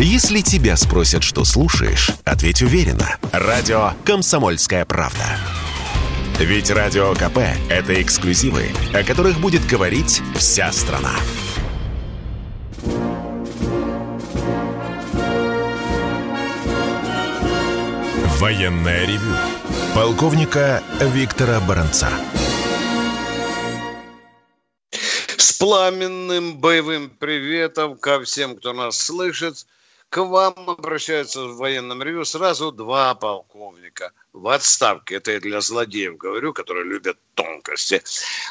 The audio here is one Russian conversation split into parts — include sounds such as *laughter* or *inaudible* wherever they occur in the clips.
Если тебя спросят, что слушаешь, ответь уверенно. Радио «Комсомольская правда». Ведь Радио КП – это эксклюзивы, о которых будет говорить вся страна. Военное ревю полковника Виктора Баранца. С пламенным боевым приветом ко всем, кто нас слышит. К вам обращаются в военном ревю сразу два полковника в отставке. Это я для злодеев говорю, которые любят тонкости.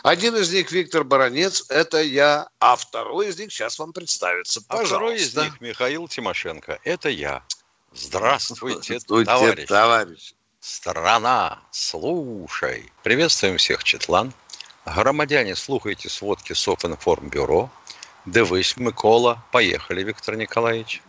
Один из них Виктор Баранец, это я, а второй из них сейчас вам представится. Пожалуйста. А второй из них Михаил Тимошенко, это я. Здравствуйте, *laughs* Здравствуйте товарищи. товарищ. Страна, слушай. Приветствуем всех, Четлан. Громадяне, слухайте сводки Софинформбюро. Дивись, Микола. Поехали, Виктор Николаевич.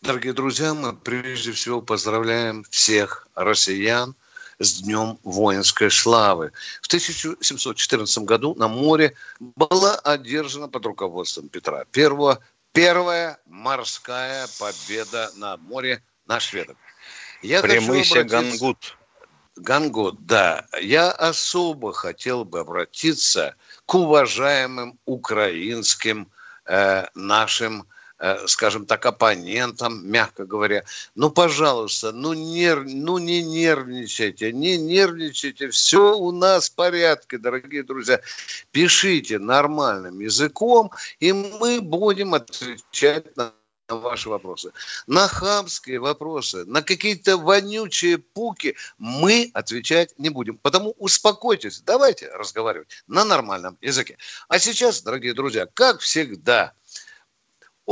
Дорогие друзья, мы прежде всего поздравляем всех россиян с Днем воинской славы. В 1714 году на море была одержана под руководством Петра I первая морская победа на море на шведов. Я Прямыся хочу обратиться- Гангут. Гангут, да. Я особо хотел бы обратиться к уважаемым украинским э, нашим, э, скажем так, оппонентам, мягко говоря. Ну, пожалуйста, ну, нерв, ну не нервничайте, не нервничайте. Все у нас в порядке, дорогие друзья. Пишите нормальным языком, и мы будем отвечать на ваши вопросы. На хамские вопросы, на какие-то вонючие пуки мы отвечать не будем. Потому успокойтесь, давайте разговаривать на нормальном языке. А сейчас, дорогие друзья, как всегда,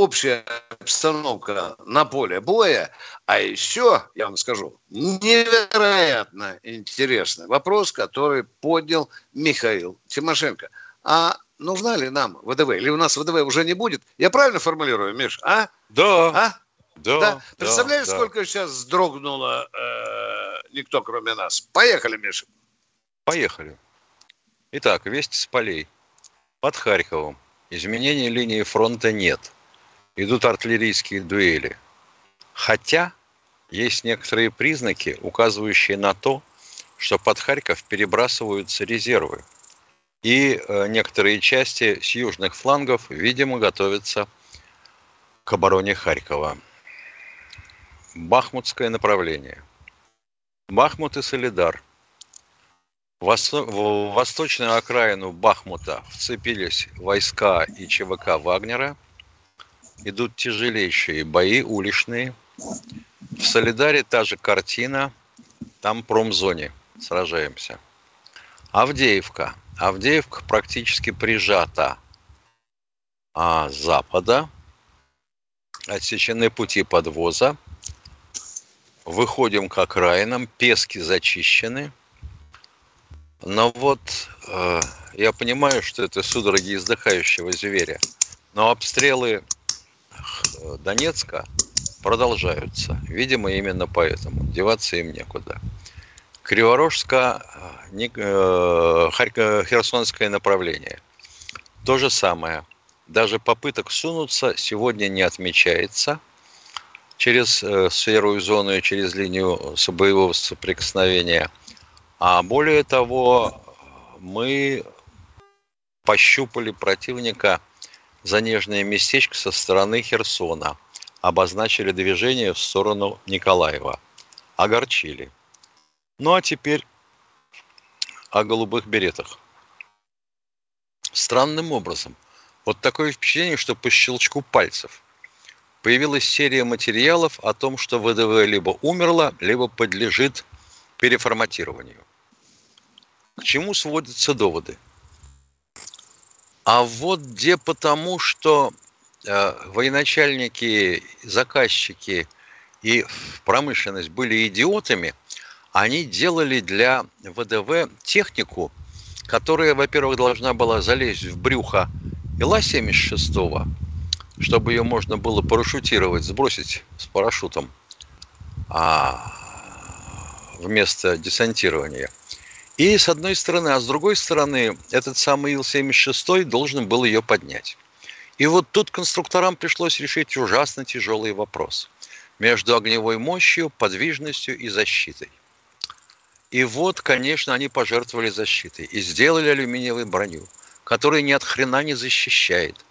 общая обстановка на поле боя, а еще, я вам скажу, невероятно интересный вопрос, который поднял Михаил Тимошенко. А нужна ли нам ВДВ? Или у нас ВДВ уже не будет? Я правильно формулирую, Миш? А? Да, А? да, Да. Представляешь, да. сколько сейчас вздрогнуло э, никто, кроме нас? Поехали, Миша. Поехали. Итак, вести с полей. Под Харьковом изменений линии фронта нет. Идут артиллерийские дуэли. Хотя есть некоторые признаки, указывающие на то, что под Харьков перебрасываются резервы. И э, некоторые части с южных флангов, видимо, готовятся к обороне Харькова. Бахмутское направление. Бахмут и Солидар – В восточную окраину Бахмута вцепились войска и ЧВК Вагнера. Идут тяжелейшие бои уличные. В Солидаре та же картина. Там промзоне сражаемся. Авдеевка. Авдеевка практически прижата а, с запада. Отсечены пути подвоза. Выходим к окраинам. Пески зачищены. Но вот э, я понимаю, что это судороги издыхающего зверя. Но обстрелы Донецка продолжаются. Видимо, именно поэтому. Деваться им некуда. Криворожско, э, э, Херсонское направление. То же самое. Даже попыток сунуться сегодня не отмечается через э, серую зону и через линию боевого соприкосновения – а более того, мы пощупали противника за нежное местечко со стороны Херсона, обозначили движение в сторону Николаева, огорчили. Ну а теперь о голубых беретах. Странным образом, вот такое впечатление, что по щелчку пальцев появилась серия материалов о том, что ВДВ либо умерла, либо подлежит переформатированию. К чему сводятся доводы? А вот где потому, что э, военачальники, заказчики и промышленность были идиотами, они делали для ВДВ технику, которая, во-первых, должна была залезть в брюхо Ила-76, чтобы ее можно было парашютировать, сбросить с парашютом а, вместо десантирования. И с одной стороны, а с другой стороны, этот самый Ил-76 должен был ее поднять. И вот тут конструкторам пришлось решить ужасно тяжелый вопрос между огневой мощью, подвижностью и защитой. И вот, конечно, они пожертвовали защитой и сделали алюминиевую броню, которая ни от хрена не защищает.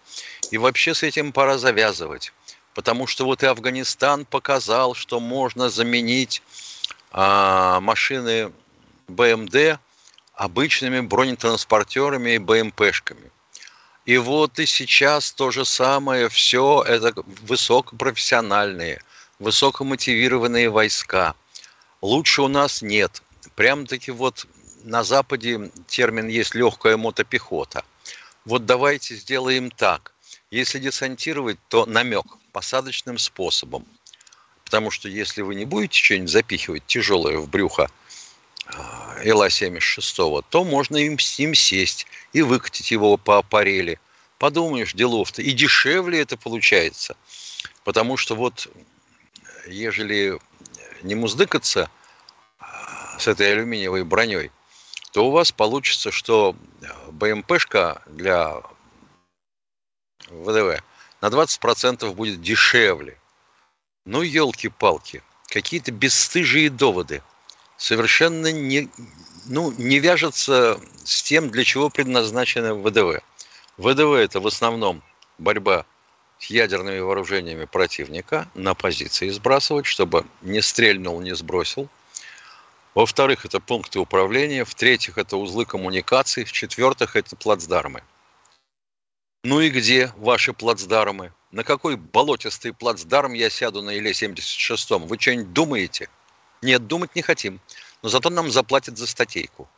И вообще с этим пора завязывать. Потому что вот и Афганистан показал, что можно заменить а, машины БМД обычными бронетранспортерами и БМПшками. И вот и сейчас то же самое, все это высокопрофессиональные, высокомотивированные войска. Лучше у нас нет. Прям-таки вот на Западе термин есть легкая мотопехота. Вот давайте сделаем так. Если десантировать, то намек посадочным способом. Потому что если вы не будете что-нибудь запихивать тяжелое в брюхо а, Ила-76, то можно им с ним сесть и выкатить его по аппарели. Подумаешь, делов-то. И дешевле это получается. Потому что вот, ежели не муздыкаться а, с этой алюминиевой броней, то у вас получится, что БМПшка для ВДВ на 20% будет дешевле. Ну, елки-палки, какие-то бесстыжие доводы. Совершенно не, ну, не вяжутся с тем, для чего предназначены ВДВ. ВДВ – это в основном борьба с ядерными вооружениями противника, на позиции сбрасывать, чтобы не стрельнул, не сбросил. Во-вторых, это пункты управления. В-третьих, это узлы коммуникаций. В-четвертых, это плацдармы. Ну и где ваши плацдармы? На какой болотистый плацдарм я сяду на Иле-76? Вы что-нибудь думаете? Нет, думать не хотим. Но зато нам заплатят за статейку.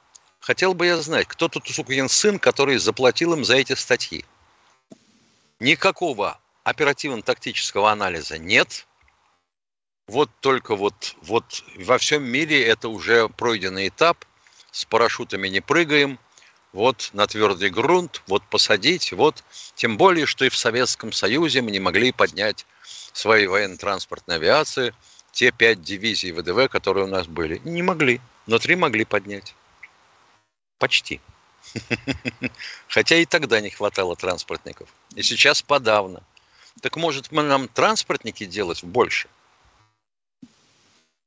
Хотел бы я знать, кто тут сукин сын, который заплатил им за эти статьи. Никакого оперативно-тактического анализа нет. Вот только вот, вот во всем мире это уже пройденный этап. С парашютами не прыгаем – вот на твердый грунт, вот посадить, вот. Тем более, что и в Советском Союзе мы не могли поднять свои военно-транспортные авиации, те пять дивизий ВДВ, которые у нас были. Не могли, но три могли поднять. Почти. *laughs* Хотя и тогда не хватало транспортников. И сейчас подавно. Так может мы нам транспортники делать больше?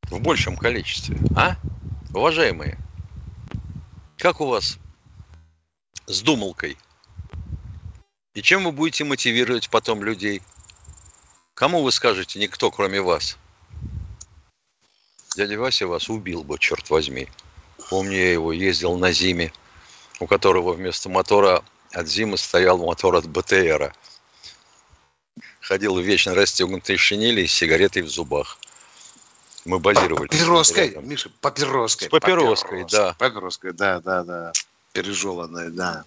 В большем количестве, а? Уважаемые, как у вас с думалкой. И чем вы будете мотивировать потом людей? Кому вы скажете, никто, кроме вас? Дядя Вася вас убил бы, черт возьми. Помню, я его ездил на Зиме, у которого вместо мотора от Зимы стоял мотор от БТРа. Ходил в вечно расстегнутой шинели и с сигаретой в зубах. Мы базировались. Папироской, Миша, папироской. С папироской, папироской да. Папироской, да, да, да пережеванное, да.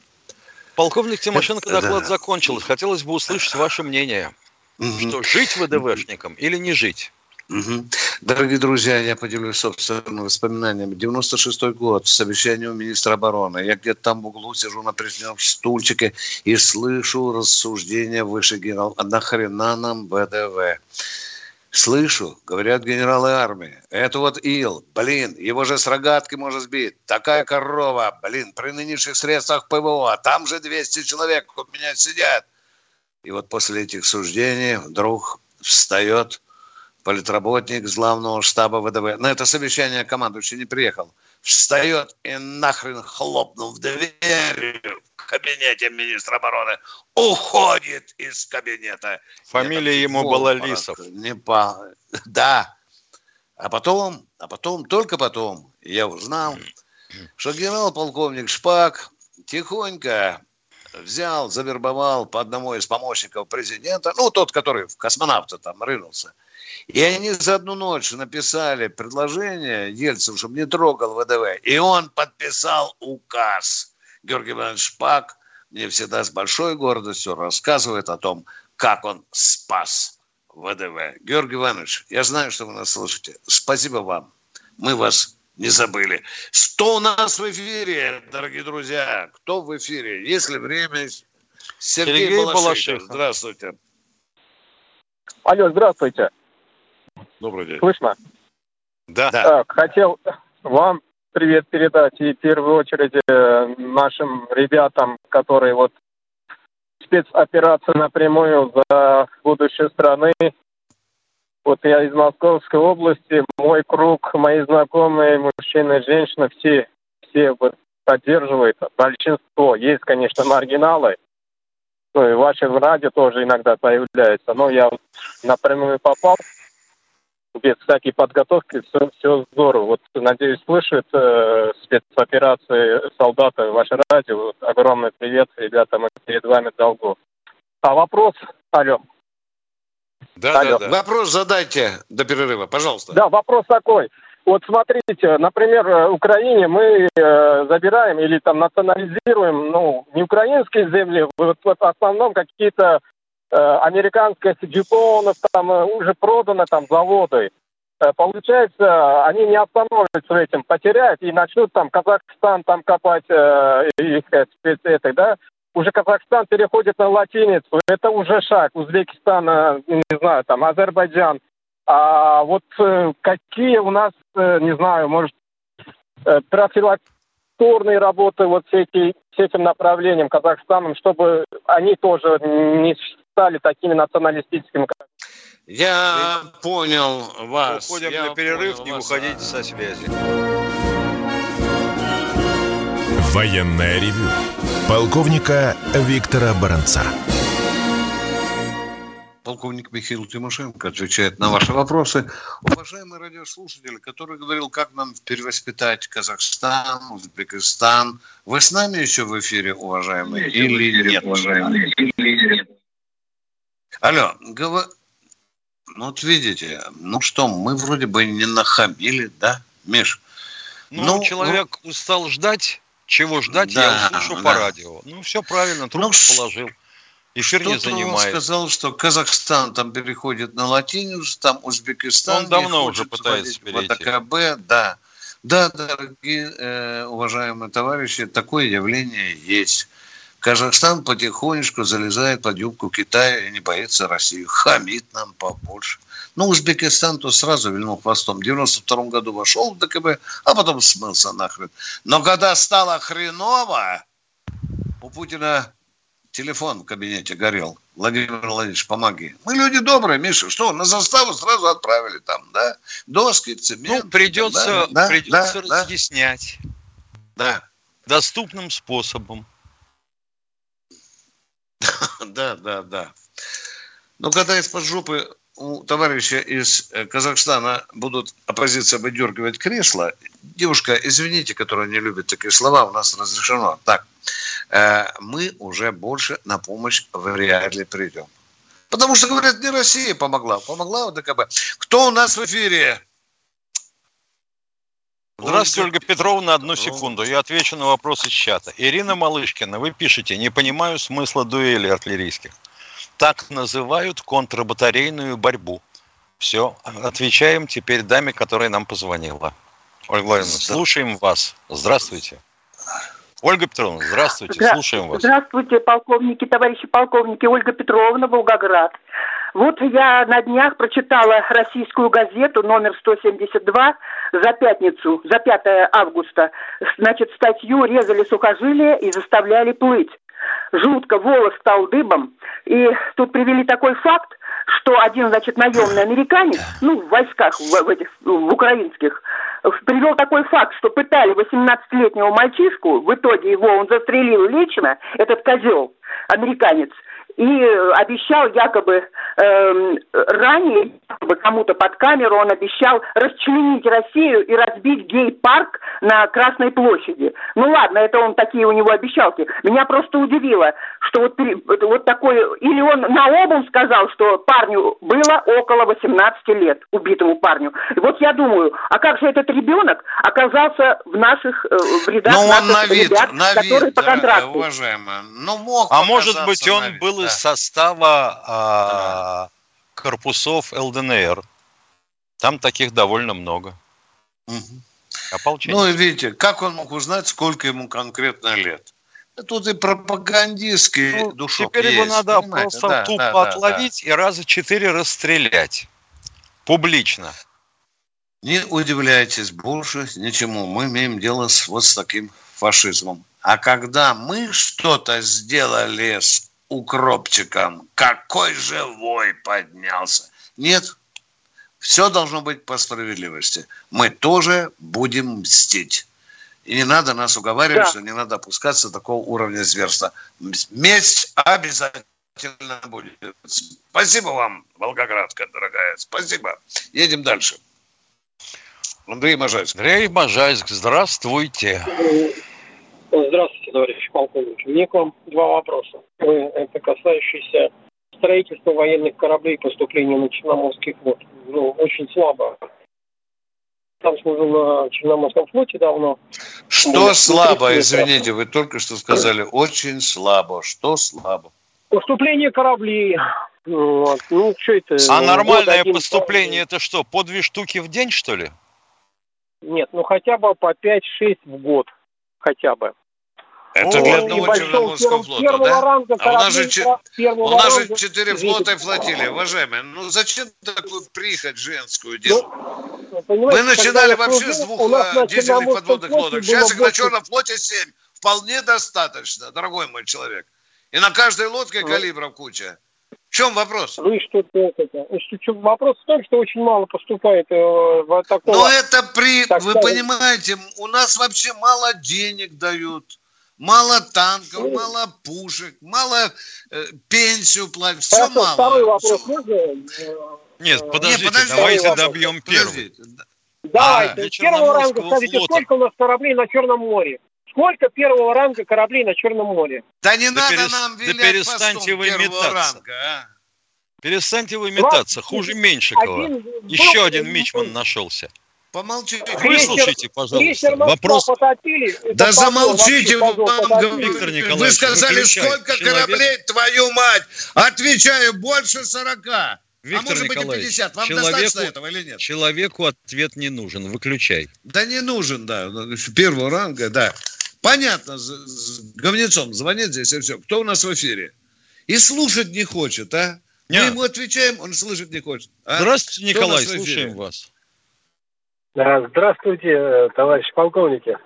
Полковник Тимошенко доклад да. закончил. Хотелось бы услышать ваше мнение. Угу. Что, жить ВДВшником или не жить? Угу. Дорогие друзья, я поделюсь собственными воспоминаниями. 96-й год, совещание у министра обороны. Я где-то там в углу сижу на прежнем стульчике и слышу рассуждения выше генерала. А нахрена нам ВДВ? Слышу, говорят генералы армии. Это вот ил, блин, его же с рогатки можно сбить. Такая корова, блин, при нынешних средствах ПВО. Там же 200 человек у меня сидят. И вот после этих суждений вдруг встает политработник с главного штаба ВДВ. На это совещание командующий не приехал. Встает и нахрен хлопнул в дверь кабинете министра обороны, уходит из кабинета. Фамилия ему была Лисов. Не по... Да. А потом, а потом, только потом я узнал, *clears throat* что генерал-полковник Шпак тихонько взял, завербовал по одному из помощников президента, ну, тот, который в космонавта там рынулся, и они за одну ночь написали предложение Ельцину, чтобы не трогал ВДВ. И он подписал указ. Георгий Иванович Шпак мне всегда с большой гордостью рассказывает о том, как он спас ВДВ. Георгий Иванович, я знаю, что вы нас слышите. Спасибо вам. Мы вас не забыли. Что у нас в эфире, дорогие друзья? Кто в эфире? Есть ли время? Сергей, Сергей Балашихин. Здравствуйте. Алло, здравствуйте. Добрый день. Слышно? Да. Так, хотел вам привет передать и в первую очередь э, нашим ребятам, которые вот спецоперацию напрямую за будущее страны. Вот я из Московской области, мой круг, мои знакомые, мужчины, женщины, все, все вот поддерживают. Большинство. Есть, конечно, маргиналы. Ну и в радио тоже иногда появляются. Но я вот напрямую попал без всякой подготовки, все, все здорово. Вот, надеюсь, слышит э, спецоперации солдаты ваше радио. Вот, огромный привет, ребята, мы перед вами долго. А вопрос, алло. Да, алло. да, да. Вопрос задайте до перерыва, пожалуйста. Да, вопрос такой. Вот смотрите, например, в Украине мы э, забираем или там национализируем, ну, не украинские земли, вот, вот в основном какие-то Э, американских дюпонов там э, уже продано там заводы. Э, получается, они не остановятся этим, потеряют и начнут там Казахстан там копать э, и сказать, этой, да, уже Казахстан переходит на латиницу, это уже шаг. Узбекистан, не знаю, там Азербайджан. А вот э, какие у нас, э, не знаю, может, э, профилакторные работы вот с, эти, с этим направлением Казахстаном, чтобы они тоже не стали такими националистическими. Я понял вас. Уходим Я на перерыв, не вас. уходите со связи. Военная ревю. Полковника Виктора Баранца. Полковник Михаил Тимошенко отвечает на ваши вопросы. Уважаемый радиослушатель, который говорил, как нам перевоспитать Казахстан, Узбекистан. Вы с нами еще в эфире, уважаемые, или нет? Уважаемые, или нет? Алло, гов... ну вот видите, ну что, мы вроде бы не нахамили, да, Миш? Ну, ну человек ну... устал ждать, чего ждать, да, я услышу да. по радио. Ну, все правильно, трубку ну, положил. Эфир не занимает. сказал, что Казахстан там переходит на латиницу, там Узбекистан. Он давно уже пытается перейти. В АКБ, да. Да, дорогие э, уважаемые товарищи, такое явление есть. Казахстан потихонечку залезает под юбку Китая и не боится России. Хамит нам побольше. Ну, Узбекистан то сразу вильнул хвостом. В 92 году вошел в ДКБ, а потом смылся нахрен. Но когда стало хреново, у Путина телефон в кабинете горел. Владимир Владимирович, помоги. Мы люди добрые, Миша. Что, на заставу сразу отправили там, да? Доски, цемент. Ну, придется, да, придется да, разъяснять. Да. Доступным способом. *laughs* Да, да, да. Но когда из-под жопы у товарища из э, Казахстана будут оппозиция выдергивать кресло, девушка, извините, которая не любит такие слова, у нас разрешено. Так, э, мы уже больше на помощь вряд ли придем. Потому что, говорят, не Россия помогла, помогла ОДКБ. Кто у нас в эфире? Здравствуйте, Ольга Петровна, одну секунду. Я отвечу на вопрос из чата. Ирина Малышкина, вы пишете, не понимаю смысла дуэли артиллерийских. Так называют контрбатарейную борьбу. Все, отвечаем теперь даме, которая нам позвонила. Ольга Владимировна, слушаем вас. Здравствуйте. Ольга Петровна, здравствуйте, Здра- слушаем вас. Здравствуйте, полковники, товарищи полковники. Ольга Петровна, Волгоград. Вот я на днях прочитала российскую газету номер 172 за пятницу, за 5 августа. Значит, статью резали сухожилия и заставляли плыть. Жутко, волос стал дыбом. И тут привели такой факт, что один, значит, наемный американец, ну, в войсках, в, в этих, в украинских, привел такой факт, что пытали 18-летнего мальчишку, в итоге его он застрелил лично, этот козел, американец, и обещал якобы э, ранее, якобы кому-то под камеру, он обещал расчленить Россию и разбить гей-парк на Красной площади. Ну ладно, это он такие у него обещалки. Меня просто удивило, что вот, вот такой, или он на обум сказал, что парню было около 18 лет, убитому парню. И вот я думаю, а как же этот ребенок оказался в наших э, в рядах ну, наших на вид, ребят, на которые вид, по контракту? Уважаемая, ну мог А может быть он был из состава а, корпусов ЛДНР. Там таких довольно много. Угу. Ну, видите, как он мог узнать, сколько ему конкретно лет? Тут и пропагандистский ну, душок Теперь есть, его надо просто да, тупо да, отловить да. и раза четыре расстрелять. Публично. Не удивляйтесь больше ничему. Мы имеем дело с вот с таким фашизмом. А когда мы что-то сделали с укропчиком. Какой же вой поднялся. Нет, все должно быть по справедливости. Мы тоже будем мстить. И не надо нас уговаривать, да. что не надо опускаться до такого уровня зверства. Месть обязательно будет. Спасибо вам, Волгоградка, дорогая. Спасибо. Едем дальше. Андрей Можайск. Андрей Можайск, здравствуйте. Здравствуйте, товарищ полковник. Мне к вам два вопроса. Это касающиеся строительства военных кораблей и поступления на Черноморский флот. Ну, очень слабо. Там служил на Черноморском флоте давно. Что Было слабо, извините, вы только что сказали, очень слабо. Что слабо? Поступление кораблей. Вот. Ну, что это? А нормальное поступление это что, по две штуки в день, что ли? Нет, ну хотя бы по 5-6 в год. Хотя бы. Это для одного Черноморского флота, да? Ранга, а у нас же, у нас же четыре флота и флотилии, уважаемые. Ну зачем такую прихоть женскую делать? Ну, Вы начинали вообще с двух э, дизельных подводных лодок. Сейчас их на Черном флоте семь. Вполне достаточно, дорогой мой человек. И на каждой лодке ну. калибров куча. В чем вопрос? Вы что это? Вопрос в том, что очень мало поступает э, в такого... Ну это при... Вы понимаете, у нас вообще мало денег дают мало танков, ну, мало пушек, мало э, пенсию платят, все Хорошо, мало. Второй вопрос все... можно? Нет, подождите, Нет, подождите давайте добьем первый. Давайте. А, первого ранга скажите, флота. сколько у нас кораблей на Черном море? Сколько первого ранга кораблей на Черном море? Да не да надо перес... нам вилять да перестаньте вы метаться. Ранга, а? Перестаньте вы метаться, хуже Меньшикова. Один, Еще один Мичман нашелся. Помолчите. Выслушайте, пожалуйста. Вопрос. Потопили, да замолчите, вам, Виктор Николаевич. Вы сказали, сколько человек... кораблей, твою мать? Отвечаю, больше сорока. Виктор а может быть и 50. Вам человеку, достаточно этого или нет? Человеку ответ не нужен. Выключай. Да не нужен, да. Первого ранга, да. Понятно, с, с говнецом звонит здесь и все. Кто у нас в эфире? И слушать не хочет, а? Нет. Мы ему отвечаем, он слышать не хочет. А? Здравствуйте, Николай, слушаем вас. Здравствуйте, товарищ полковники.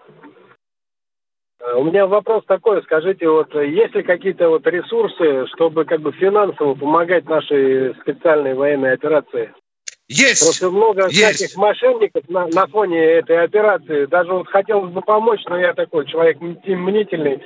Э, у меня вопрос такой, скажите, вот есть ли какие-то вот ресурсы, чтобы как бы финансово помогать нашей специальной военной операции? Есть. Просто много есть. всяких мошенников на, на фоне этой операции. Даже вот хотелось бы помочь, но я такой человек мнительный.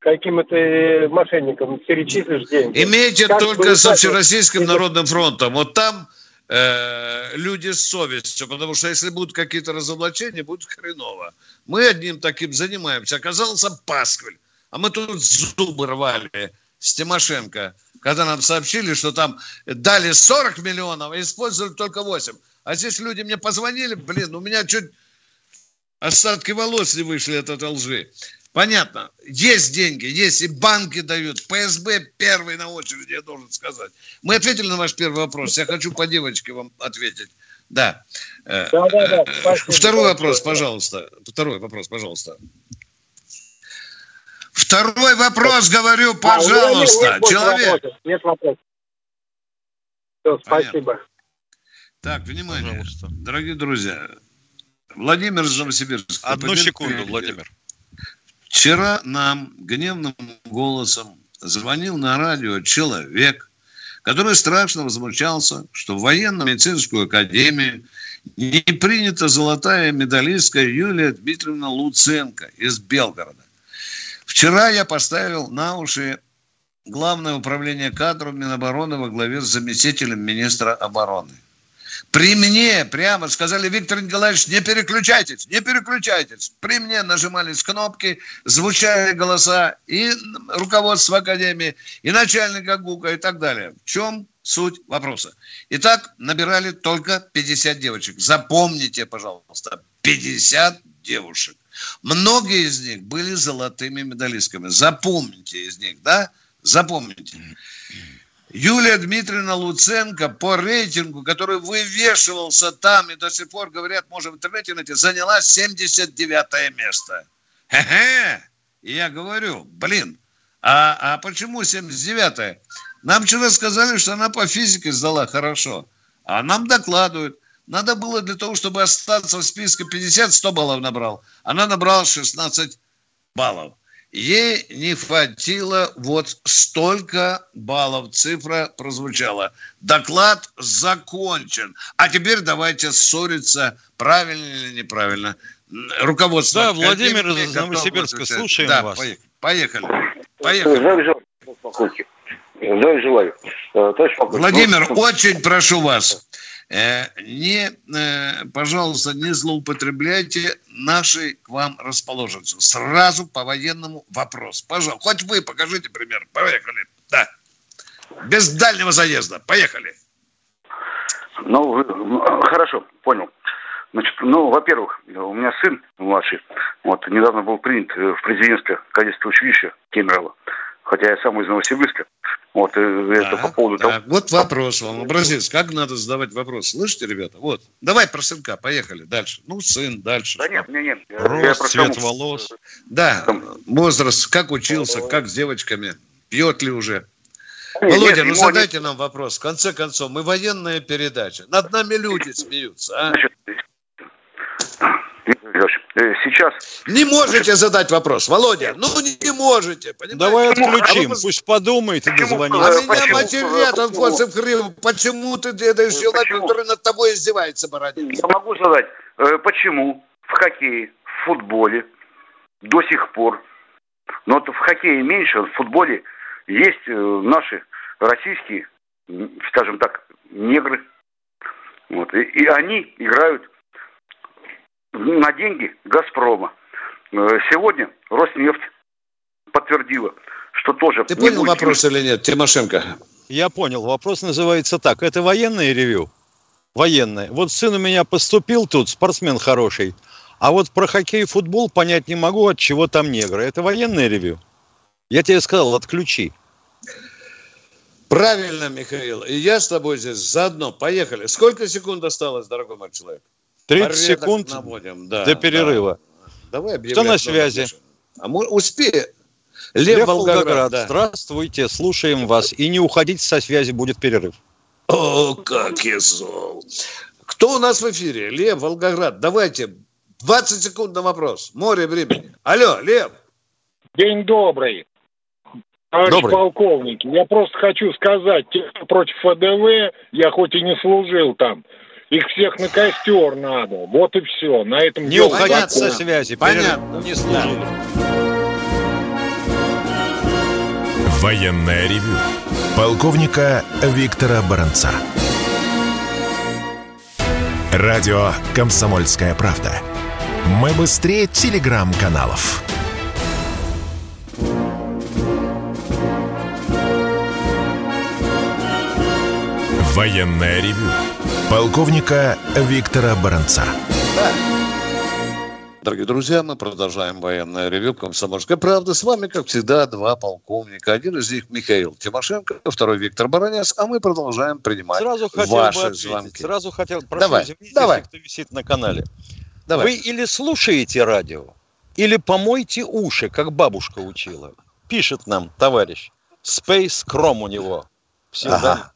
Каким-то мошенникам перечислишь деньги. Имейте как только со Всероссийским народным фронтом. Вот там Э, люди с совестью, потому что если будут какие-то разоблачения, будет хреново. Мы одним таким занимаемся. Оказался Пасквиль, а мы тут зубы рвали с Тимошенко, когда нам сообщили, что там дали 40 миллионов, а использовали только 8. А здесь люди мне позвонили, блин, у меня чуть остатки волос не вышли от этой лжи. Понятно. Есть деньги, есть и банки дают. ПСБ первый на очереди, я должен сказать. Мы ответили на ваш первый вопрос. Я хочу по девочке вам ответить. Да. да, да, да. Э, второй вопрос, пожалуйста. Второй вопрос, пожалуйста. Второй вопрос, говорю, пожалуйста. А, нет, Человек. Вопросов. Нет вопросов. Все, спасибо. Понятно. Так, внимание. Пожалуйста. Дорогие друзья, Владимир из Новосибирска. Одну секунду, Владимир. Вчера нам гневным голосом звонил на радио человек, который страшно возмущался, что в военно-медицинскую академию не принята золотая медалистка Юлия Дмитриевна Луценко из Белгорода. Вчера я поставил на уши Главное управление кадров Минобороны во главе с заместителем министра обороны. При мне прямо сказали, Виктор Николаевич, не переключайтесь, не переключайтесь. При мне нажимались кнопки, звучали голоса и руководство Академии, и начальника ГУКа и так далее. В чем суть вопроса? Итак, набирали только 50 девочек. Запомните, пожалуйста, 50 девушек. Многие из них были золотыми медалистками. Запомните из них, да? Запомните. Юлия Дмитриевна Луценко по рейтингу, который вывешивался там и до сих пор, говорят, можно в интернете найти, заняла 79 место. Хе-хе. И я говорю, блин, а, а почему 79-е? Нам вчера сказали, что она по физике сдала хорошо. А нам докладывают. Надо было для того, чтобы остаться в списке 50, 100 баллов набрал. Она набрала 16 баллов. ей не хватило вот столько баллов. Цифра прозвучала. Доклад закончен. А теперь давайте ссориться, правильно или неправильно. Руководство. Да, Владимир из Новосибирска, слушаем да, вас. Поехали. Поехали. Здравия желаю. Э, Владимир, очень прошу вас не, э, пожалуйста, не злоупотребляйте нашей к вам расположенностью. Сразу по военному вопрос. Пожалуйста, хоть вы покажите пример. Поехали. Да. Без дальнего заезда. Поехали. Ну, хорошо, понял. Значит, ну, во-первых, у меня сын младший, вот, недавно был принят в президентское кадетское училище Кемерово хотя я сам из Новосибирска. Вот, да, это по поводу да. того... Вот вопрос вам, образец, как надо задавать вопрос. Слышите, ребята? Вот, давай про сынка, поехали дальше. Ну, сын, дальше. Да нет, нет, нет. Рост, я цвет тому... волос. Да, Там... возраст, как учился, как с девочками, пьет ли уже. Нет, Володя, нет, ну задайте не... нам вопрос. В конце концов, мы военная передача. Над нами люди смеются. А? Значит, Э, сейчас... Не можете задать вопрос, Володя, ну не можете, понимаете? Давай отключим, а пусть подумает и дозвонит. А меня матерят, он в Крым. Почему ты делаешь человек, который над тобой издевается, Бородин? Я могу задать, э, почему в хоккее, в футболе до сих пор, но в хоккее меньше, в футболе есть э, наши российские, скажем так, негры. Вот, и, и они играют на деньги «Газпрома». Э, сегодня Роснефть подтвердила, что тоже... Ты понял будет... вопрос или нет, Тимошенко? Я понял. Вопрос называется так. Это военное ревю? Военное. Вот сын у меня поступил тут, спортсмен хороший. А вот про хоккей и футбол понять не могу, от чего там негры. Это военное ревю? Я тебе сказал, отключи. Правильно, Михаил. И я с тобой здесь заодно. Поехали. Сколько секунд осталось, дорогой мой человек? 30 секунд наводим, да, до перерыва. Да. Давай Кто на связи? А мы успеем. Лев, Лев Волгоград. Волгоград. Да. Здравствуйте, слушаем вас. И не уходите со связи, будет перерыв. О, как я зол. Кто у нас в эфире? Лев, Волгоград. Давайте, 20 секунд на вопрос. Море времени. Алло, Лев. День добрый. Товарищ добрый. полковник, я просто хочу сказать, те, кто против ФДВ, я хоть и не служил там, их всех на костер надо. Вот и все. На этом Не уходят со связи. Понятно. Не служили. Военная ревю. Полковника Виктора Баранца. Радио «Комсомольская правда». Мы быстрее телеграм-каналов. Военная ревю Полковника Виктора Баранца. Дорогие друзья, мы продолжаем военное ревю «Комсомольская правда». С вами, как всегда, два полковника. Один из них Михаил Тимошенко, второй Виктор Баранец, а мы продолжаем принимать сразу ваши бы звонки. Сразу хотел, прошу, давай, извините, давай. если кто висит на канале. Давай. Вы или слушаете радио, или помойте уши, как бабушка учила. Пишет нам товарищ. Space Chrome у него. Псевдоним. Ага.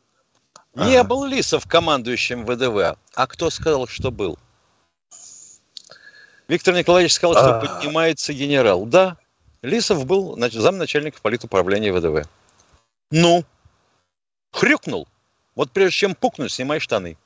Не ага. был Лисов командующим ВДВ. А кто сказал, что был? Виктор Николаевич сказал, что а... поднимается генерал. Да, Лисов был замначальника политуправления ВДВ. Ну, хрюкнул. Вот прежде чем пукнуть, снимай штаны.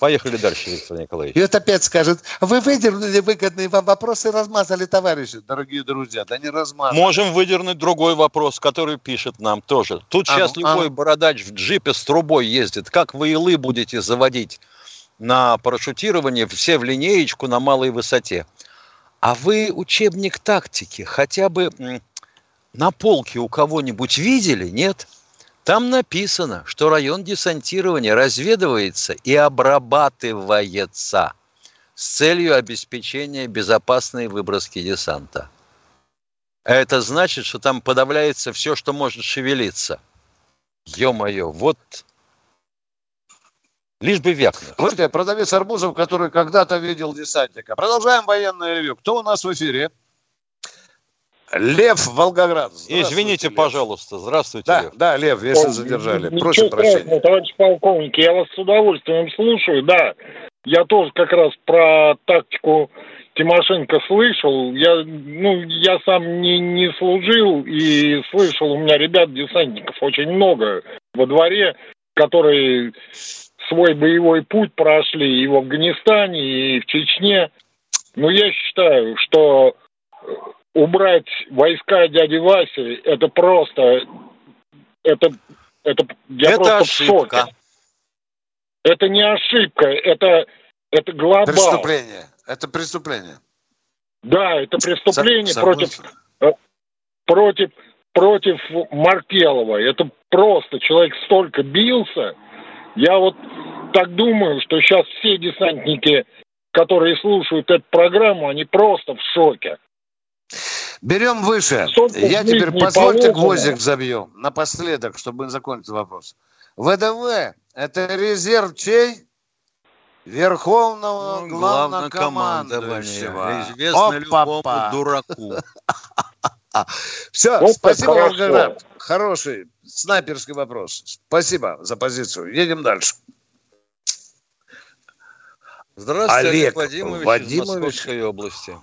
Поехали дальше, Виктор Николаевич. И вот опять скажет, вы выдернули выгодные вам вопросы и размазали, товарищи. Дорогие друзья, да не размазали. Можем выдернуть другой вопрос, который пишет нам тоже. Тут а, сейчас ну, любой а... бородач в джипе с трубой ездит. Как вы илы будете заводить на парашютирование все в линеечку на малой высоте? А вы учебник тактики хотя бы на полке у кого-нибудь видели, нет? Нет. Там написано, что район десантирования разведывается и обрабатывается с целью обеспечения безопасной выброски десанта. Это значит, что там подавляется все, что может шевелиться. Ё-моё, вот Лишь бы вякнуть. Я продавец арбузов, который когда-то видел десантника. Продолжаем военное ревю. Кто у нас в эфире? Лев Волгоград. Извините, Лев. пожалуйста. Здравствуйте, да, Лев. Да, Лев, если задержали. Ничего Просим прощения. Товарищ полковник, я вас с удовольствием слушаю. Да, я тоже как раз про тактику Тимошенко слышал. Я, ну, я сам не, не служил и слышал, у меня ребят-десантников очень много во дворе, которые свой боевой путь прошли и в Афганистане, и в Чечне. Но я считаю, что убрать войска дяди Васи, это просто, это, это, я это просто ошибка. в шоке. Это не ошибка, это, это глобал. Преступление. Это преступление. Да, это преступление Сог- против, э, против, против Маркелова. Это просто человек столько бился. Я вот так думаю, что сейчас все десантники, которые слушают эту программу, они просто в шоке. Берем выше. Я теперь позвольте положено. гвоздик забью. Напоследок, чтобы закончить вопрос. ВДВ – это резерв чей? Верховного Ну, главнокомандующего. Известно любому дураку. *laughs* Все, Вот спасибо. Волгоград. Хороший снайперский вопрос. Спасибо за позицию. Едем дальше. Здравствуйте, Олег Олег Владимирович, из Владимирович. Московской области.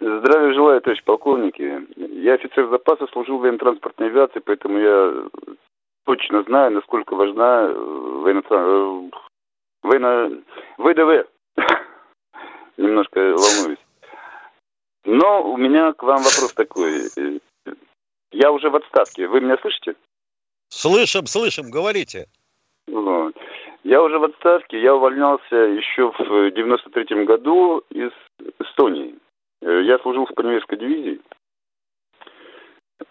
Здравия желаю, товарищ полковники. Я офицер запаса, служил в военно-транспортной авиации, поэтому я точно знаю, насколько важна э, военно... э, военно... ВДВ. *laughs* Немножко волнуюсь. Но у меня к вам вопрос такой. Я уже в отставке. Вы меня слышите? Слышим, слышим, говорите. Вот. Я уже в отставке. Я увольнялся еще в 93-м году из Эстонии. Э, Я служил в Паневецкой дивизии.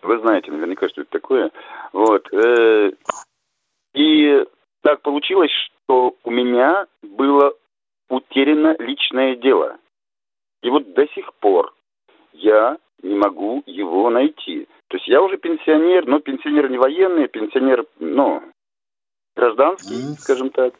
Вы знаете наверняка, что это такое. Вот. э, И так получилось, что у меня было утеряно личное дело. И вот до сих пор я не могу его найти. То есть я уже пенсионер, но пенсионер не военный, пенсионер, ну, гражданский, скажем так.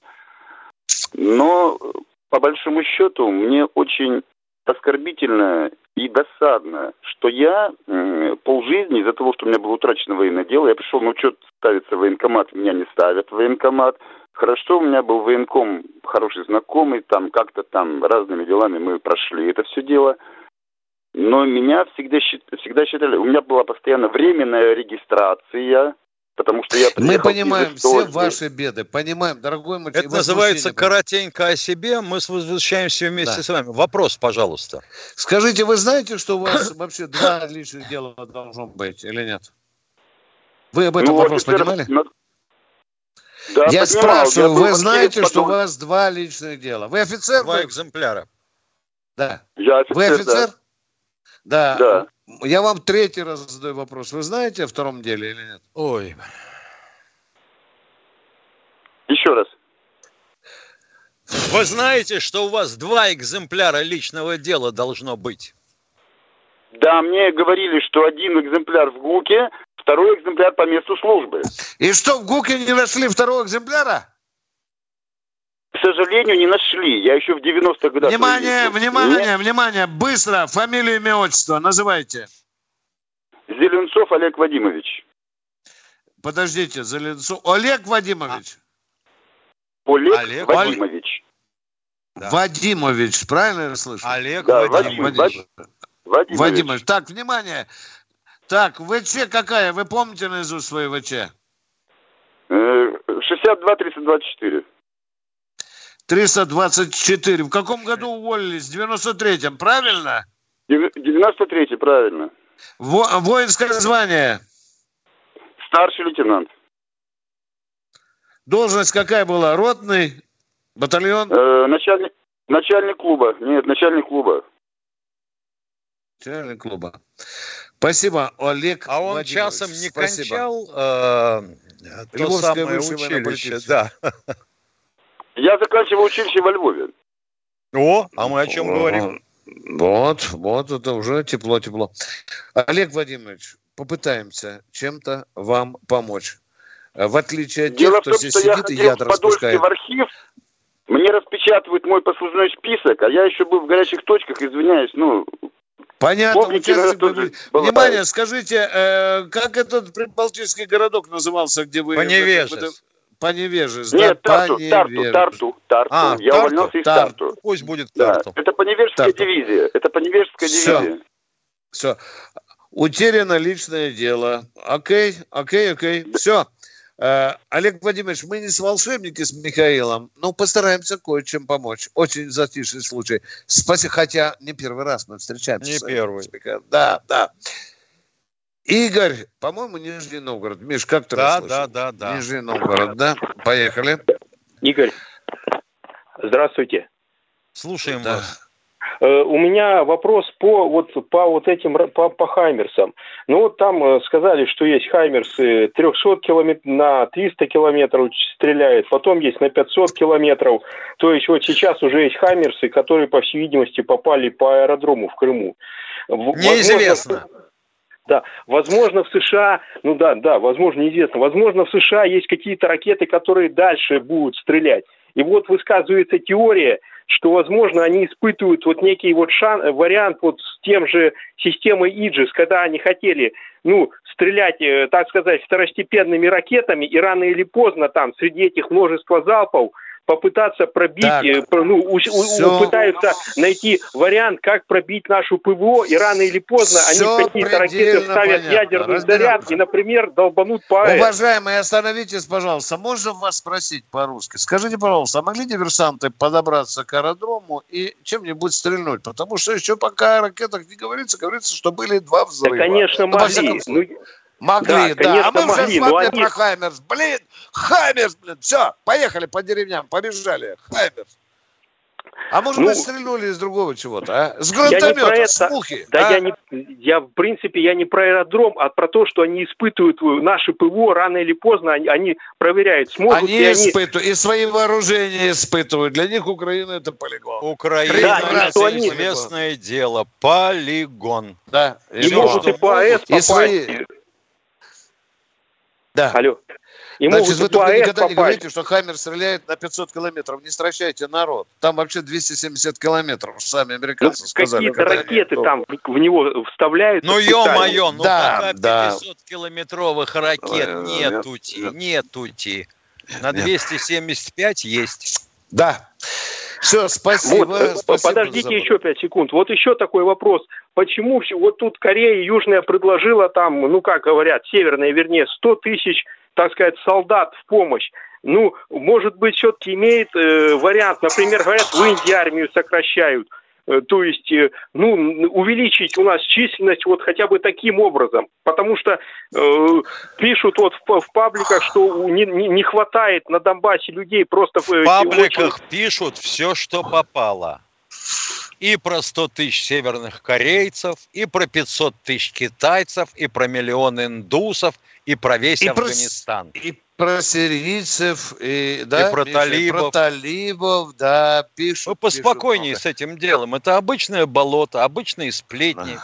Но э, по большому счету мне очень оскорбительно и досадно, что я м, полжизни из-за того, что у меня было утрачено военное дело, я пришел на учет ставиться в военкомат, меня не ставят в военкомат. Хорошо, у меня был военком хороший знакомый, там как-то там разными делами мы прошли это все дело. Но меня всегда, всегда считали, у меня была постоянно временная регистрация, потому что я Мы понимаем все ваши беды. Понимаем, дорогой мой. Это называется коротенько о себе. Мы с- возвращаемся вместе Да. с вами. Вопрос, пожалуйста. Скажите, вы знаете, что у вас *coughs* вообще два личных дела должно быть или нет? Вы об этом Ну, вопрос офицер- понимали? на- Да, Я понимал. спрашиваю, был вы знаете, что у потом- вас два личных дела? Вы офицер? Два вы? экземпляра. Да. Я офицер, Вы офицер? Да. Да. Я вам третий раз задаю вопрос. Вы знаете о втором деле или нет? Ой. Еще раз. Вы знаете, что у вас два экземпляра личного дела должно быть? Да, мне говорили, что один экземпляр в ГУКе, второй экземпляр по месту службы. И что, в ГУКе не нашли второго экземпляра? К сожалению, не нашли. Я еще в 90-х годах... Внимание, служил. внимание, внимание. Быстро. Фамилию, имя, отчество. Называйте. Зеленцов Олег Вадимович. Подождите, Зеленцов. Олег Вадимович. Олег, Олег Вадимович. Да. Вадимович, правильно я слышу? Олег Да, Вадимович. Вадим, Вадимович. Вадимович. Так, внимание. Так, ВЧ какая? Вы помните наизусть свою ВЧ? Э, 62-324. 324. В каком году уволились? В 93-м, правильно? Дев- 93-й, правильно. Во- воинское звание. Старший лейтенант. Должность какая была? Ротный? Батальон? Э, начальник, начальник клуба. Нет, начальник клуба. Начальник клуба. Спасибо, Олег А он часом не Спасибо. кончал э, то Львовское самое училище, да. *laughs* Я заканчивал училище во Львове. О, а мы о чем говорим? Вот, вот это уже тепло-тепло. Олег Владимирович, попытаемся чем-то вам помочь. В отличие от тех, Дело в кто том, здесь что я сидит и яд распускает. в архив, мне распечатывают мой послужной список, а я еще был в горячих точках, извиняюсь, ну, Понятно, Помните, бывает. Внимание, скажите, э, как этот прибалтийский городок назывался, где вы... Поневежец. По невежеству. Нет, да, Тарту, по Тарту. Тарту, Тарту. А, Я Тарту, увольнялся из Тарту. Тарту. Пусть будет Да, Тарту. это поневежская Тарту. дивизия. Это поневежская Всё. дивизия. Все. Утеряно личное дело. Окей, окей, окей. Все. Олег Владимирович, мы не с волшебники с Михаилом, но постараемся кое-чем помочь. Очень затишный случай. Спасибо, хотя не первый раз мы встречаемся. Не первый. Да, да. Игорь, по-моему, Нижний Новгород. Миш, как ты Да, расслышал? да, да, да. Нижний Новгород, да? Поехали. Игорь, здравствуйте. Слушаем Да. вас. Э, У меня вопрос по вот по вот этим по, по Хаймерсам. Ну вот там э, сказали, что есть Хаймерсы 300 километров на 300 километров стреляют, потом есть на 500 километров. То есть вот сейчас уже есть Хаймерсы, которые по всей видимости попали по аэродрому в Крыму. В- Неизвестно. возможно, Да, возможно, в США, ну да, да, возможно, неизвестно, возможно, в США есть какие-то ракеты, которые дальше будут стрелять. И вот высказывается теория, что, возможно, они испытывают вот некий вот шан, вариант вот с тем же системой Иджис, когда они хотели, ну, стрелять, э, так сказать, второстепенными ракетами, и рано или поздно там среди этих множества залпов попытаться пробить, Так. э, ну, у- Всё. пытаются найти вариант, как пробить нашу ПВО, и рано или поздно они Всё в какие-то ракеты предельно ставят понятно. ядерный Разберёмся. заряд и, например, долбанут по АЭС. Уважаемые, остановитесь, пожалуйста. Можно вас спросить по-русски? Скажите, пожалуйста, а могли диверсанты подобраться к аэродрому и чем-нибудь стрельнуть? Потому что еще пока о ракетах не говорится, говорится, что были два Да, взрыва. конечно, Ну, могли. Ну. Могли, да, да. конечно, а мы уже могли, но смотрели они- про Хаймерс. Блин, Хаймерс, блин. Все, поехали по деревням, побежали. Хаймерс. А может Ну, быть, стрельнули из другого чего-то, а? С Я не про гранатомета, с это. мухи. Да, а? я не, я в принципе я не про аэродром, а про то, что они испытывают наши ПВО рано или поздно, они, они проверяют, смогут Они ли они. испытывают, и свои вооружения испытывают. Для них Украина это полигон. Украина, Да, это и они- известное дело. Полигон. Да. И могут что и по АЭС И попасть. свои- Да. Алло. И Значит, вы только никогда не попасть. говорите, что Хаммер стреляет на 500 километров. Не стращайте народ. Там вообще 270 километров, сами Ну, американцы сказали. какие-то они ракеты готовы. там в него вставляют. Ну, ё-моё, ну Да, пока да. 500-километровых ракет Ой, нетути, нет. нетути. На Нет. 275 есть. Да. Все, спасибо. Вот, э, спасибо подождите за- еще пять секунд. Вот еще такой вопрос. Почему вот тут Корея Южная предложила там, ну как говорят, Северная, вернее, 100 тысяч, так сказать, солдат в помощь. Ну, может быть, все-таки имеет э, вариант, например, говорят, в Индии армию сокращают. Э, То есть, э, ну, увеличить у нас численность вот хотя бы таким образом. Потому что э, пишут вот в, в пабликах, что не, не- хватает на Донбассе людей просто... В пабликах пишут все, что попало. И про 100 тысяч северных корейцев, и про 500 тысяч китайцев, и про миллион индусов, и про весь И про Афганистан. И про сирийцев, и, да, про Миша, и талибов. про талибов, да, пишут. Пишут поспокойнее много. с этим делом. Это обычное болото, обычные сплетни.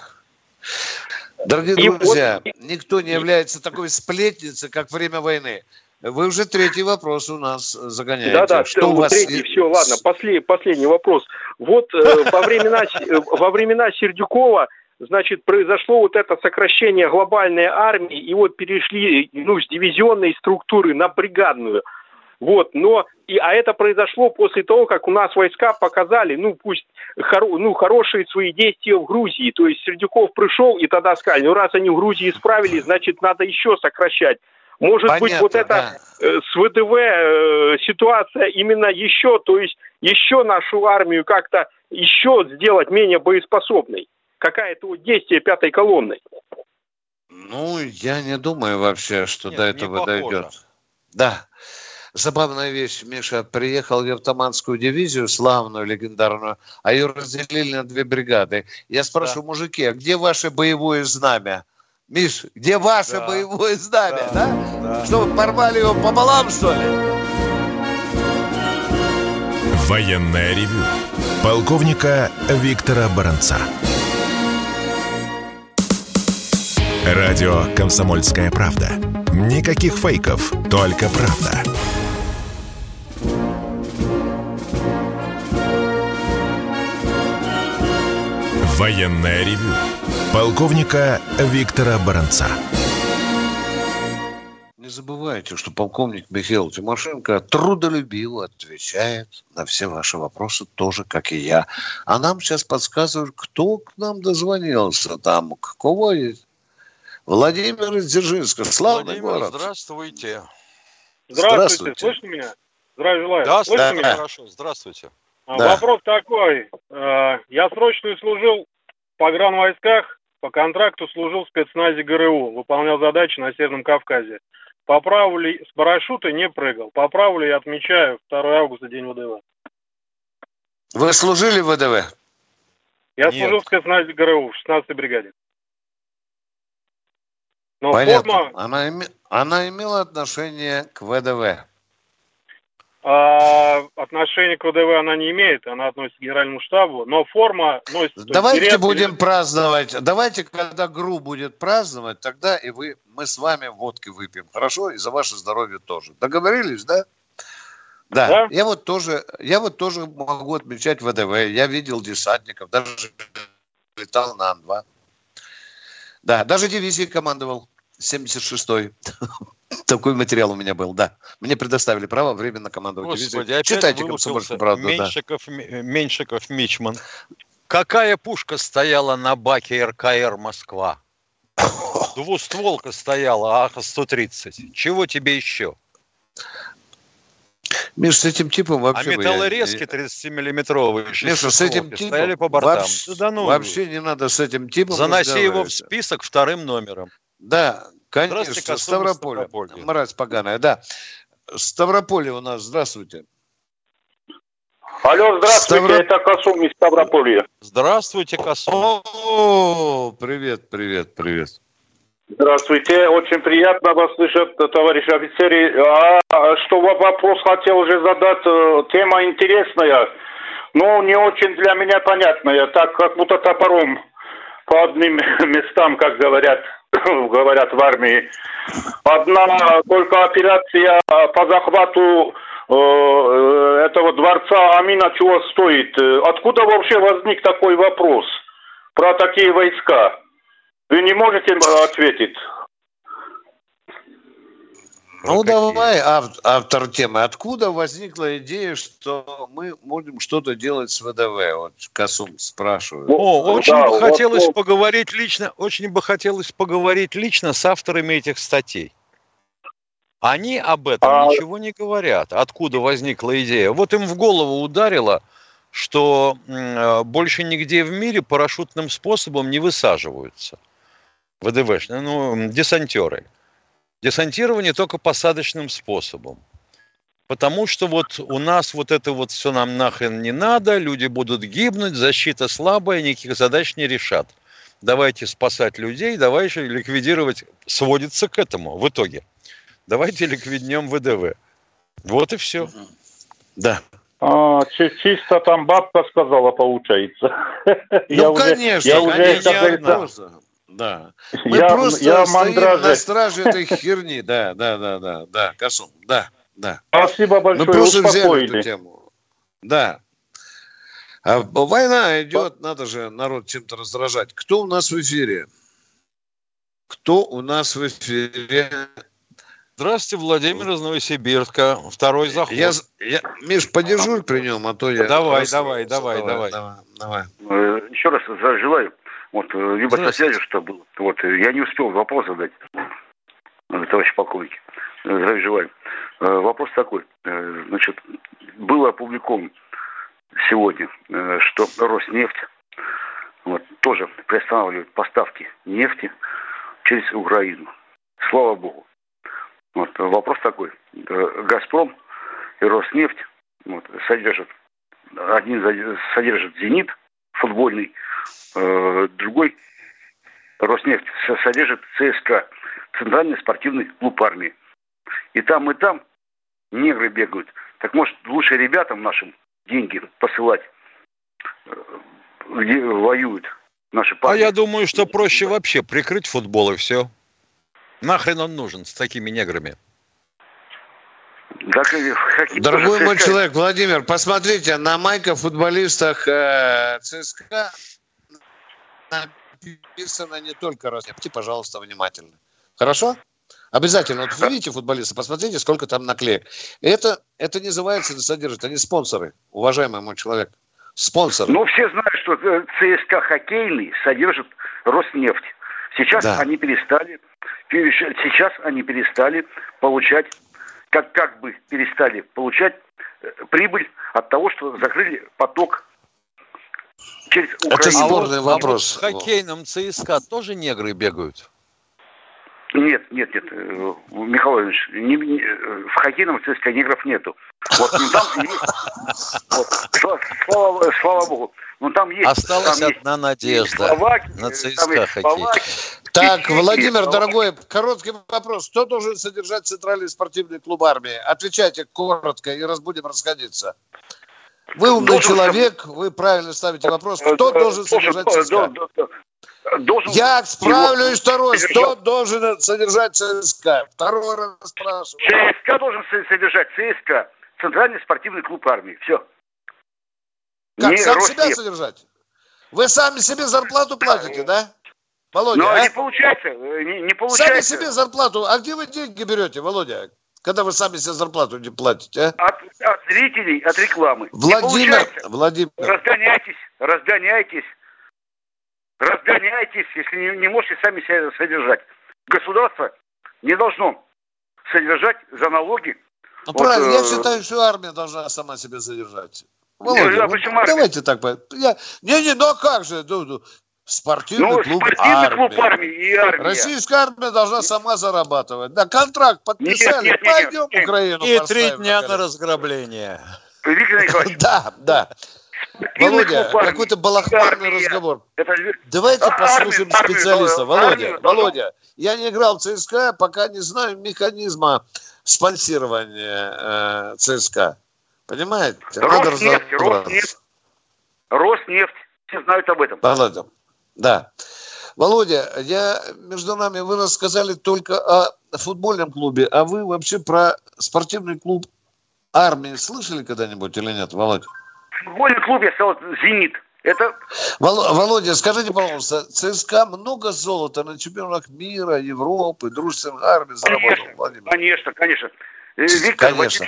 Дорогие И друзья, никто не является такой сплетницей, как время войны. Вы уже третий вопрос у нас загоняете. Да, да, Что у вас третий, все, ладно, последний, последний вопрос. Вот э, *laughs* во, времена, э, во времена Сердюкова, значит, произошло вот это сокращение глобальной армии, и вот перешли ну, с дивизионной структуры на бригадную. Вот, но и, а это произошло после того, как у нас войска показали, ну пусть хоро- ну, хорошие свои действия в Грузии. То есть Сердюков пришел и тогда сказали, ну раз они в Грузии справились, значит надо еще сокращать. Может быть, Понятно, вот это да. э, с ВДВ э, ситуация именно еще, то есть еще нашу армию как-то еще сделать менее боеспособной. Какая-то вот действие пятой колонны. Ну, я не думаю вообще, что Нет, до не этого похоже. дойдет. Да. Забавная вещь, Миша, приехал в автоматскую дивизию, славную, легендарную, а ее разделили на две бригады. Я спрашиваю, мужики, а где ваше боевое знамя? Миш, где ваше Да. боевое знамя, да? Да. Что, вы порвали его пополам, что ли? Военное ревю полковника Виктора Баранца. Радио «Комсомольская правда». Никаких фейков, только правда. Военное ревю полковника Виктора Баранца. Не забывайте. что полковник Михаил Тимошенко трудолюбиво отвечает на все ваши вопросы, тоже как и я. А нам сейчас подсказывают, кто к нам дозвонился там, к кого есть. Владимир из Дзержинска, славный Владимир, город. здравствуйте. Здравствуйте, Здравствуйте. слышно меня? Здравия желаю. Да, Слышно слышно меня? хорошо. Здравствуйте. А, Да. Вопрос такой. Э, Я срочно служил в погранвойсках, по контракту служил в спецназе ГРУ, выполнял задачи на Северном Кавказе. По праву ли с парашюта не прыгал. По праву ли я отмечаю 2 августа, день ВДВ. Вы служили в ВДВ? Я Нет. служил в спецназе ГРУ в 16-й бригаде. Но Понятно. форма, Она, име- она имела отношение к ВДВ. А, отношения к ВДВ она не имеет, она относится к генеральному штабу, но форма носит... есть Давайте берет- будем праздновать. Давайте, когда ГРУ будет праздновать, тогда и вы, мы с вами водки выпьем. Хорошо? И за ваше здоровье тоже. Договорились, да? Да. Да. Я вот тоже, я вот тоже могу отмечать ВДВ. Я видел десантников, даже летал на Ан-2. Да, даже дивизией командовал. 76-й. Такой материал у меня был, да. Мне предоставили право временно командовать Господи, дивизией. Читайте «Комсомольскую правду». да. Меньшиков, М- Меньшиков Мичман. Какая пушка стояла на баке РКР Москва? Двустволка стояла АХ-130. Чего тебе еще? Миш, с этим типом А вообще... я- металлорезки 30-миллиметровые Миша, с этим типом стояли по бортам. вообще, Да, да ну, вообще не надо с этим типом заноси его в список вторым номером. Да, конечно, Ставрополе. Ставрополье. Мразь поганая, да. Ставрополе у нас, здравствуйте. Алло, здравствуйте, Ставро- это Косум из Ставрополья. Здравствуйте, Косу. О, привет, привет, привет. Здравствуйте, очень приятно вас слышать, товарищ офицеры. А, что во- вопрос хотел уже задать, э, тема интересная, но не очень для меня понятная, так как будто топором по одним *laughs* местам, как говорят, *coughs* говорят в армии. Одна только операция по захвату э, этого дворца Амина чего стоит? Э, Откуда вообще возник такой вопрос про такие войска? Вы не можете э, ответить? Ну, какие? давай, ав- автор темы. Откуда возникла идея, что мы можем что-то делать с ВДВ? Вот Касум спрашивает. О, очень Да, бы вот, хотелось вот. поговорить лично, очень бы хотелось поговорить лично с авторами этих статей. Они об этом А- ничего не говорят. Откуда возникла идея? Вот им в голову ударило, что э, больше нигде в мире парашютным способом не высаживаются. ВДВ, ну, десантеры. Десантирование только посадочным способом. Потому что вот у нас вот это вот все нам нахрен не надо, люди будут гибнуть, защита слабая, никаких задач не решат. Давайте спасать людей, давайте ликвидировать, сводится к этому в итоге. Давайте ликвиднем ВДВ. Вот и все. Да. А, чи- чисто там бабка сказала, получается. *laughs* ну, конечно, я уже, конечно, как говорится, просто. Да. Мы я, просто я стоим на мандраже. страже этой херни. Да, да, да, да, да, Касум, да, да. Спасибо Мы большое, просто взяли эту тему. Да. А война идет, надо же народ чем-то раздражать. Кто у нас в эфире? Кто у нас в эфире? Здравствуйте, Владимир из Новосибирска. Второй заход. Я, я, Миш, подежурь при нем, а то я... Давай, расстроился. давай, давай, давай. давай. Э, Еще раз желаю. Вот, э, либо со связью, что было. Вот, э, я не успел вопрос задать, э, товарищ полковник. Здравия желаю. Вопрос такой. Значит, было опубликовано сегодня, что Роснефть вот, тоже приостанавливает поставки нефти через Украину. Слава Богу. Вот, вопрос такой. Газпром и Роснефть вот, содержат, один содержит «Зенит» футбольный, другой Роснефть со- содержит ЦСКА, Центральный спортивный клуб армии. И там, и там негры бегают. Так может лучше ребятам нашим деньги посылать, э, где воюют наши А парни. я думаю, что проще вообще прикрыть футбол и все. Нахрен он нужен с такими неграми? Так, э, Дорогой мой человек, Владимир, посмотрите на майках футболистах э, ЦСКА написано не только Роснефть. Пожалуйста, внимательно. Хорошо? Обязательно. Вот вы видите футболиста, посмотрите, сколько там наклеек. Это, это не называется содержит, они спонсоры, уважаемый мой человек. Спонсоры. Ну, все знают, что ЦСКА хоккейный содержит Роснефть. Сейчас да. они перестали, сейчас они перестали получать, как, как бы перестали получать э, прибыль от того, что закрыли поток через Украину. Это спорный а вопрос. А вот в хоккейном ЦСКА тоже негры бегают? Нет, нет, нет, э, Михаил Ильич, не, не, в хоккейном ЦСКА негров нету. Вот, ну, там есть, вот, слава, слава богу. Ну, там есть, Осталась там одна есть, надежда Словакия, на ЦСКА хоккей. Так, Владимир, дорогой, короткий вопрос. Кто должен содержать Центральный спортивный клуб армии? Отвечайте коротко и раз будем расходиться. Вы умный должен... человек, вы правильно ставите вопрос. Кто э, должен содержать ЦСКА? Должен... Я справлюсь второй. Кто должен содержать ЦСКА? Второй раз спрашиваю. ЦСКА должен содержать ЦСКА. Центральный спортивный клуб армии. Все. Как, не сам Роснефть. себя содержать? Вы сами себе зарплату платите, да? Володя, Но а? не получается, не, не получается. Сами себе зарплату. А где вы деньги берете, Володя? Когда вы sami себе зарплату не платите, а? От, от зрителей, от рекламы. Владимир, Владимир. Разгоняйтесь, разгоняйтесь. Разгоняйтесь, если не, не можете сами себя содержать. Государство не должно содержать за налоги. Ну, вот, правильно, э... я считаю, что армия должна сама себя содержать. Володя, а почему давайте так. Я... Не-не, ну а как же? Ну, ну, спортивный ну, клуб спортивный армии. клуб армии и армия. Российская армия должна сама зарабатывать. Да, контракт подписали, нет, нет, пойдем нет, нет. Украину И три дня на, на разграбление. Виктор Николаевич. *laughs* Да, да. Володя, какой-то балахманный разговор. Это... Давайте послушаем армию, специалиста. Армию, Володя, армию, Володя, я не играл в ЦСКА, пока не знаю механизма спонсирования э, ЦСКА. Понимаете? Роснефть, Роснефть. Роснефть. Все знают об этом. Володя, да. Володя, я между нами, вы рассказали только о футбольном клубе, а вы вообще про спортивный клуб армии слышали когда-нибудь или нет, Володя? Футбольный клуб я сказал «Зенит». Это... Володя, скажите, пожалуйста, ЦСКА много золота на чемпионатах мира, Европы, дружественных армий заработал, конечно, Владимир? Конечно, конечно. Э, Виктор, конечно.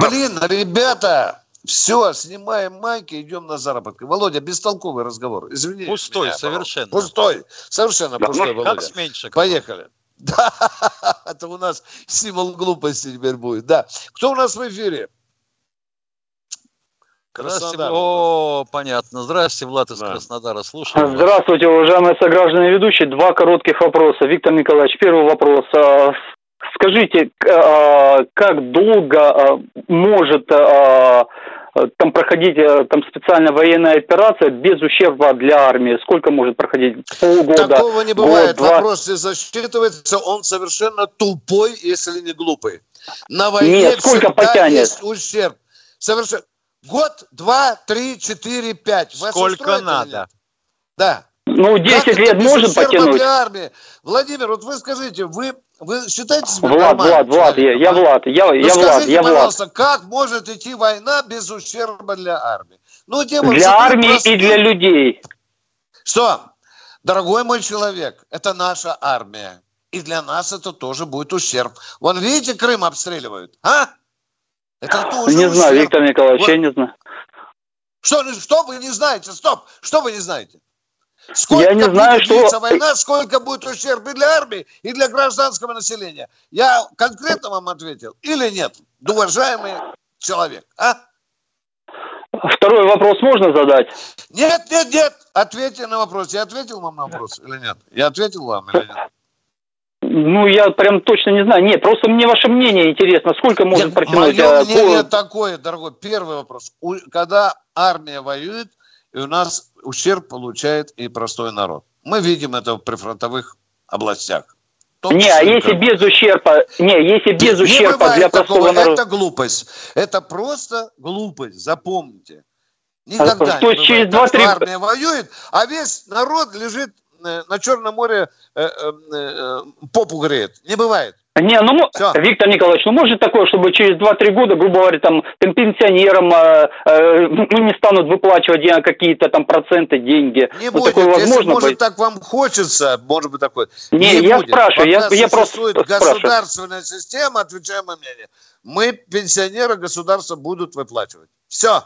Блин, ребята, все, снимаем майки, идем на заработки. Володя, бестолковый разговор. Извини. Пустой, меня, совершенно. Пустой, совершенно да, пустой, ну, Володя. Как сменщик. Поехали. *laughs* Да, это у нас символ глупости теперь будет. Да. Кто у нас в эфире? Здравствуйте. О, понятно. Здравствуйте, Влад из да. Краснодара. Слушаю. Здравствуйте, уважаемые сограждане ведущие. Два коротких вопроса. Виктор Николаевич, первый вопрос. А, скажите, а, как долго а, может там проходить там специальная военная операция без ущерба для армии? Сколько может проходить? Полгода? Такого не бывает. Год, Вопрос не засчитывается. Он совершенно тупой, если не глупый. На войне Нет, сколько потянет? есть ущерб. Совершенно Год, два, три, четыре, пять. Вас Сколько надо. Да. Ну, 10 как лет может потянуть. Для армии? Владимир, вот вы скажите, вы, вы считаете себя Влад, Влад, Влад, я, я Влад, я, ну, я скажите, Влад, я пожалуйста, Влад. как может идти война без ущерба для армии? Ну, для армии просто... и для людей. Что? Дорогой мой человек, это наша армия. И для нас это тоже будет ущерб. Вон, видите, Крым обстреливают, а? Это тоже Не знаю, Виктор Николаевич, вот. я не знаю. Что, что вы не знаете? Стоп! Что вы не знаете? Сколько я не знаю, будет что... война, сколько будет ущерб и для армии, и для гражданского населения. Я конкретно вам ответил или нет, уважаемый человек, а? Второй вопрос можно задать? Нет, нет, нет. Ответьте на вопрос. Я ответил вам на вопрос или нет? Я ответил вам или нет? Ну, я прям точно не знаю. Нет, просто мне ваше мнение интересно. Сколько может Нет, протянуть? Мое а, мнение такое, дорогой. Первый вопрос. Когда армия воюет, и у нас ущерб получает и простой народ. Мы видим это в прифронтовых областях. не, а если без ущерба, не, если без не ущерба для простого народа. Это глупость. Это просто глупость, запомните. Никогда То не через бывает, 2 -3... армия воюет, а весь народ лежит Э, на Черном море э, э, попу греет. Не бывает. Не, ну, Все. Виктор Николаевич, ну может такое, чтобы через 2-3 года, грубо говоря, там, пенсионерам э, э, ну, не станут выплачивать какие-то там проценты, деньги. Не ну, будет, такое возможно если, может, быть? так вам хочется, может быть, такое. Не, не я будет. спрашиваю, я, я просто государственная спрашиваю. система, отвечаем на мнение. Мы, пенсионеры, государство будут выплачивать. Все.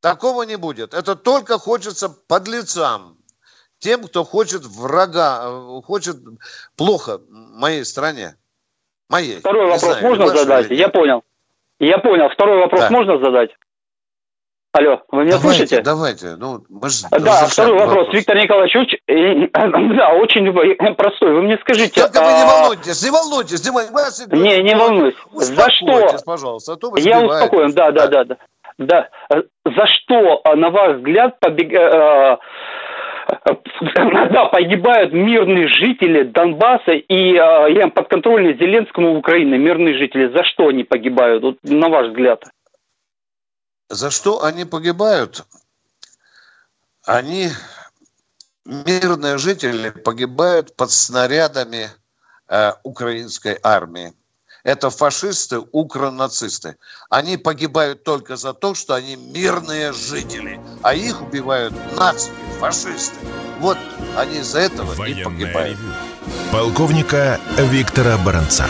Такого не будет. Это только хочется подлецам, тем, кто хочет врага, э, хочет плохо моей стране. Моей. Второй Не вопрос знаю, можно задать? Я понял. Я понял. Второй вопрос да. можно задать? Алло, вы меня давайте, слышите? Давайте, ну, мы же Да, второй вопрос. вопрос. Виктор Николаевич, очень, *clears throat* да, очень простой. Вы мне скажите... Только а... вы не волнуйтесь, не волнуйтесь, не волнуйтесь. Не, не волнуюсь. За что? пожалуйста, а то вы Я успокоен, да, да, да, да. Да. За что, на ваш взгляд, побег... Да, погибают мирные жители Донбасса и э, подконтрольные Зеленскому Украины, мирные жители. За что они погибают, вот, на ваш взгляд? За что они погибают? Они, мирные жители, погибают под снарядами э, украинской армии. Это фашисты, укронацисты. Они погибают только за то, что они мирные жители, а их убивают нацики, фашисты. Вот они из-за этого Военная и погибают. Ревю. Полковника Виктора Баранца.